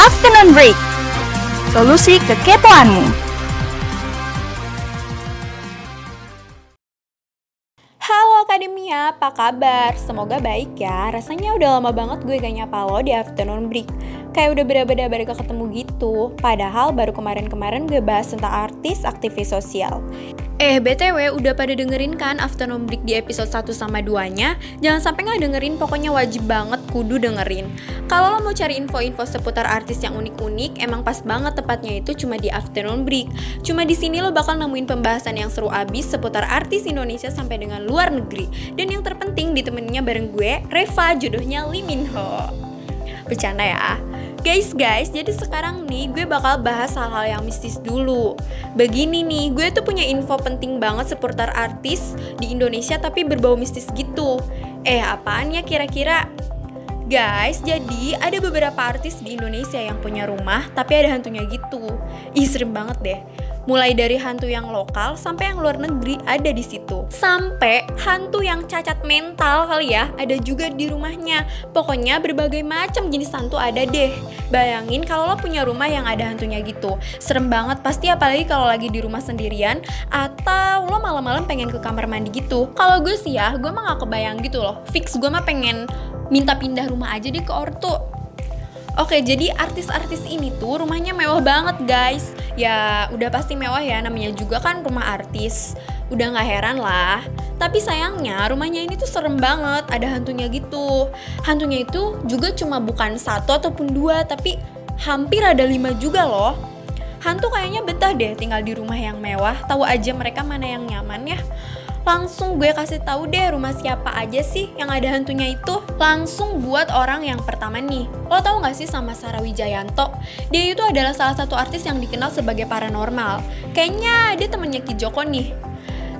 Afternoon Break. Solusi kekepoanmu. Halo Akademia, apa kabar? Semoga baik ya. Rasanya udah lama banget gue gak nyapa lo di afternoon break. Kayak udah beda-beda gak ketemu gitu. Padahal baru kemarin-kemarin gue bahas tentang artis aktivis sosial. Eh, BTW udah pada dengerin kan Afternoon Break di episode 1 sama 2-nya? Jangan sampai nggak dengerin, pokoknya wajib banget kudu dengerin. Kalau lo mau cari info-info seputar artis yang unik-unik, emang pas banget tepatnya itu cuma di Afternoon Break. Cuma di sini lo bakal nemuin pembahasan yang seru abis seputar artis Indonesia sampai dengan luar negeri. Dan yang terpenting ditemeninnya bareng gue, Reva, jodohnya Lee Min Ho. Bercanda ya. Guys, guys, jadi sekarang nih gue bakal bahas hal-hal yang mistis dulu. Begini nih, gue tuh punya info penting banget seputar artis di Indonesia tapi berbau mistis gitu. Eh, apaan ya kira-kira? Guys, jadi ada beberapa artis di Indonesia yang punya rumah tapi ada hantunya gitu. Ih, serem banget deh. Mulai dari hantu yang lokal sampai yang luar negeri ada di situ. Sampai hantu yang cacat mental kali ya, ada juga di rumahnya. Pokoknya berbagai macam jenis hantu ada deh. Bayangin kalau lo punya rumah yang ada hantunya gitu. Serem banget pasti apalagi kalau lagi di rumah sendirian atau lo malam-malam pengen ke kamar mandi gitu. Kalau gue sih ya, gue mah gak kebayang gitu loh. Fix gue mah pengen minta pindah rumah aja deh ke ortu Oke, jadi artis-artis ini tuh rumahnya mewah banget guys. Ya udah pasti mewah ya, namanya juga kan rumah artis. Udah gak heran lah. Tapi sayangnya rumahnya ini tuh serem banget, ada hantunya gitu. Hantunya itu juga cuma bukan satu ataupun dua, tapi hampir ada lima juga loh. Hantu kayaknya betah deh tinggal di rumah yang mewah. Tahu aja mereka mana yang nyaman ya langsung gue kasih tahu deh rumah siapa aja sih yang ada hantunya itu. Langsung buat orang yang pertama nih. Lo tau gak sih sama Sarah Wijayanto? Dia itu adalah salah satu artis yang dikenal sebagai paranormal. Kayaknya dia temennya Ki Joko nih.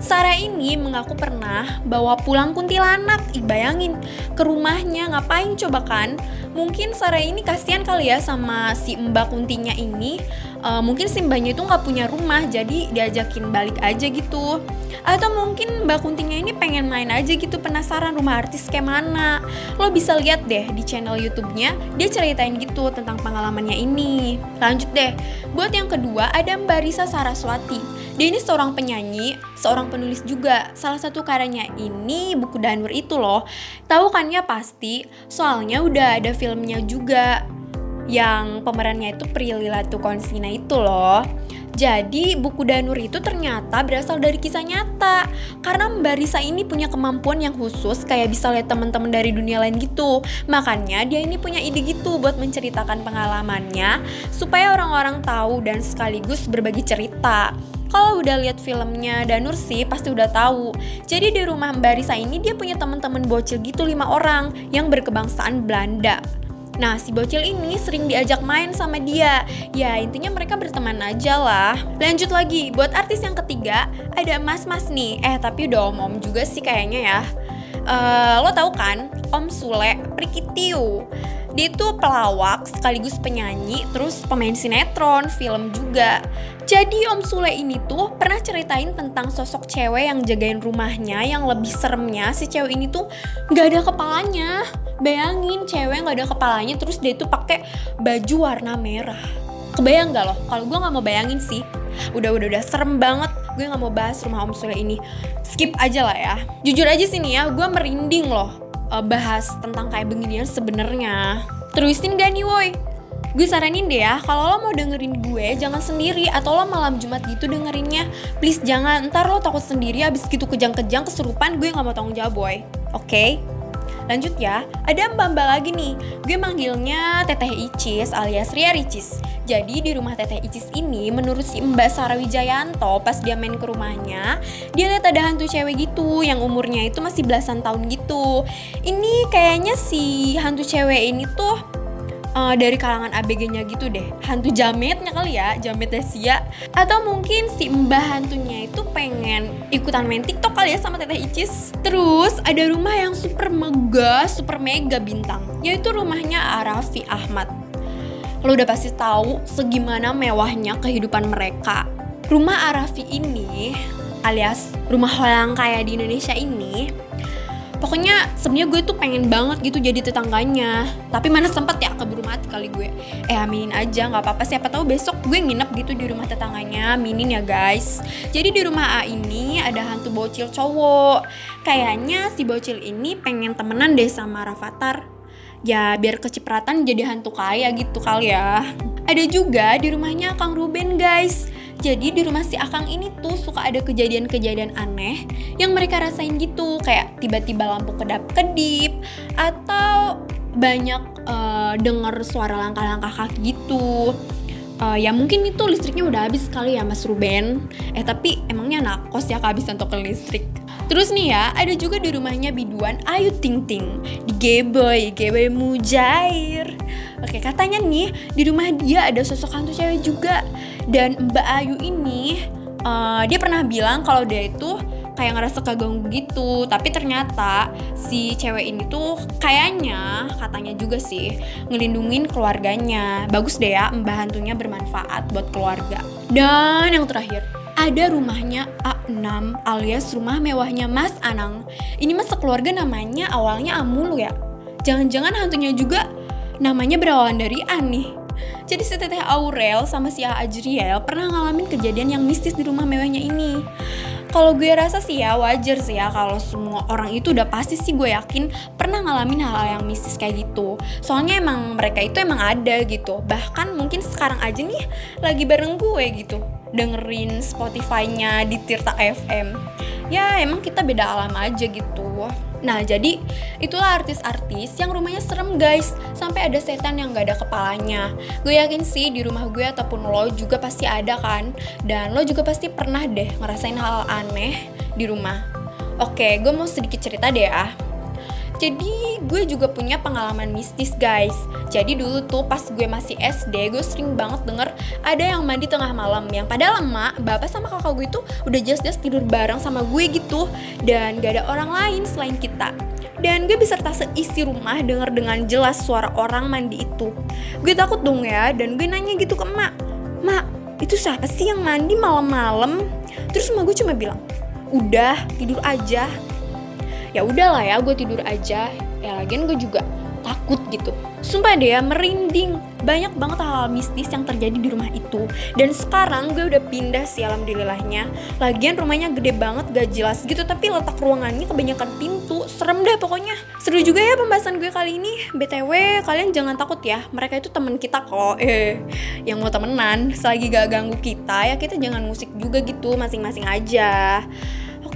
Sarah ini mengaku pernah bawa pulang kuntilanak. Ih bayangin, ke rumahnya ngapain coba kan? Mungkin Sarah ini kasihan kali ya sama si mbak kuntinya ini. Uh, mungkin si mbaknya itu nggak punya rumah, jadi diajakin balik aja gitu. Atau mungkin mbak kuntinya ini pengen main aja gitu penasaran rumah artis kayak mana. Lo bisa lihat deh di channel YouTube-nya, dia ceritain gitu tentang pengalamannya ini. Lanjut deh, buat yang kedua ada Mbak Risa Saraswati. Dia ini seorang penyanyi, seorang penulis juga. Salah satu karyanya ini buku Danur itu loh. Tahu kan ya pasti, soalnya udah ada filmnya juga. Yang pemerannya itu Prilly Latukonsina itu loh. Jadi buku Danur itu ternyata berasal dari kisah nyata Karena Mbak Risa ini punya kemampuan yang khusus Kayak bisa lihat teman-teman dari dunia lain gitu Makanya dia ini punya ide gitu buat menceritakan pengalamannya Supaya orang-orang tahu dan sekaligus berbagi cerita kalau udah lihat filmnya Danur sih pasti udah tahu. Jadi di rumah Mbak Risa ini dia punya teman-teman bocil gitu lima orang yang berkebangsaan Belanda. Nah, si bocil ini sering diajak main sama dia. Ya, intinya mereka berteman aja lah. Lanjut lagi, buat artis yang ketiga, ada mas-mas nih. Eh, tapi udah om-om juga sih kayaknya ya. Uh, lo tau kan, Om Sule Prikitiu. Dia itu pelawak sekaligus penyanyi, terus pemain sinetron, film juga. Jadi Om Sule ini tuh pernah ceritain tentang sosok cewek yang jagain rumahnya yang lebih seremnya si cewek ini tuh nggak ada kepalanya. Bayangin cewek nggak ada kepalanya terus dia tuh pakai baju warna merah. Kebayang gak loh? Kalau gue nggak mau bayangin sih. Udah udah udah serem banget. Gue nggak mau bahas rumah Om Sule ini. Skip aja lah ya. Jujur aja sini ya, gue merinding loh uh, bahas tentang kayak beginian sebenarnya. Terusin gak nih woi? Gue saranin deh ya, kalau lo mau dengerin gue, jangan sendiri atau lo malam Jumat gitu dengerinnya. Please jangan, ntar lo takut sendiri abis gitu kejang-kejang kesurupan, gue gak mau tanggung jawab boy. Oke? Okay? Lanjut ya, ada mbak-mbak lagi nih. Gue manggilnya Teteh Icis alias Ria Ricis. Jadi di rumah Teteh Icis ini, menurut si Mbak Sarah Wijayanto, pas dia main ke rumahnya, dia lihat ada hantu cewek gitu yang umurnya itu masih belasan tahun gitu. Ini kayaknya si hantu cewek ini tuh uh, dari kalangan ABG-nya gitu deh. Hantu jametnya kali ya jamet Desia atau mungkin si mbah hantunya itu pengen ikutan main TikTok kali ya sama Teteh Icis. Terus ada rumah yang super mega super mega bintang. Yaitu rumahnya Arafi Ahmad. Lo udah pasti tahu segimana mewahnya kehidupan mereka. Rumah Arafi ini alias rumah orang kaya di Indonesia ini pokoknya sebenarnya gue tuh pengen banget gitu jadi tetangganya. Tapi mana sempet ya keburu mati kali gue. Eh aminin aja nggak apa-apa. Siapa tahu besok gue nginep gitu di rumah tetangganya. Aminin ya guys. Jadi di rumah A ini ada hantu bocil cowok. Kayaknya si bocil ini pengen temenan deh sama Rafathar ya biar kecipratan jadi hantu kaya gitu kali ya ada juga di rumahnya Kang Ruben guys jadi di rumah si Akang ini tuh suka ada kejadian-kejadian aneh yang mereka rasain gitu, kayak tiba-tiba lampu kedap-kedip atau banyak uh, denger suara langkah-langkah kaki gitu. Uh, ya mungkin itu listriknya udah habis kali ya Mas Ruben. Eh tapi emangnya nakos ya kehabisan token listrik. Terus nih ya, ada juga di rumahnya biduan Ayu Ting Ting. Di Geboy, Geboy Mujair. Oke, katanya nih di rumah dia ada sosok hantu cewek juga. Dan Mbak Ayu ini uh, dia pernah bilang kalau dia itu kayak ngerasa keganggu gitu. Tapi ternyata si cewek ini tuh kayaknya katanya juga sih ngelindungin keluarganya. Bagus deh ya mbak hantunya bermanfaat buat keluarga. Dan yang terakhir ada rumahnya A6 alias rumah mewahnya Mas Anang ini mas keluarga namanya awalnya Amulu ya jangan-jangan hantunya juga namanya berawalan dari Ani. Jadi si teteh Aurel sama si A Ajriel pernah ngalamin kejadian yang mistis di rumah mewahnya ini. Kalau gue rasa sih ya wajar sih ya kalau semua orang itu udah pasti sih gue yakin pernah ngalamin hal-hal yang mistis kayak gitu. Soalnya emang mereka itu emang ada gitu. Bahkan mungkin sekarang aja nih lagi bareng gue gitu dengerin Spotify-nya di Tirta FM. Ya emang kita beda alam aja gitu. Nah, jadi itulah artis-artis yang rumahnya serem guys, sampai ada setan yang gak ada kepalanya. Gue yakin sih di rumah gue ataupun lo juga pasti ada kan, dan lo juga pasti pernah deh ngerasain hal, -hal aneh di rumah. Oke, gue mau sedikit cerita deh ya. Jadi gue juga punya pengalaman mistis guys. Jadi dulu tuh pas gue masih SD gue sering banget denger ada yang mandi tengah malam. Yang padahal emak, bapak sama kakak gue tuh udah jelas-jelas tidur bareng sama gue gitu. Dan gak ada orang lain selain kita. Dan gue beserta seisi rumah denger dengan jelas suara orang mandi itu. Gue takut dong ya, dan gue nanya gitu ke emak, Mak, itu siapa sih yang mandi malam-malam? Terus emak gue cuma bilang, udah tidur aja, ya udahlah ya gue tidur aja. Ya lagian gue juga takut gitu. Sumpah deh ya merinding. Banyak banget hal-hal mistis yang terjadi di rumah itu. Dan sekarang gue udah pindah sih alhamdulillahnya. Lagian rumahnya gede banget gak jelas gitu tapi letak ruangannya kebanyakan pintu. Serem deh pokoknya. Seru juga ya pembahasan gue kali ini. Btw kalian jangan takut ya. Mereka itu temen kita kok. Eh yang mau temenan. Selagi gak ganggu kita ya kita jangan musik juga gitu masing-masing aja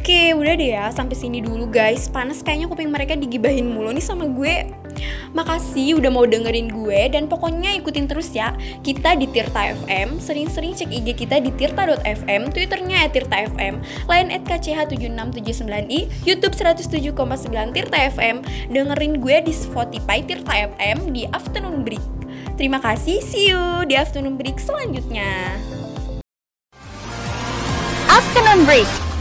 Oke, udah deh ya, sampai sini dulu guys. Panas kayaknya kuping mereka digibahin mulu nih sama gue. Makasih udah mau dengerin gue dan pokoknya ikutin terus ya. Kita di Tirta FM, sering-sering cek IG kita di tirta.fm, Twitternya at Tirta FM, lain at KCH7679i, Youtube 107,9 Tirta FM, dengerin gue di Spotify Tirta FM di Afternoon Break. Terima kasih, see you di Afternoon Break selanjutnya. Afternoon Break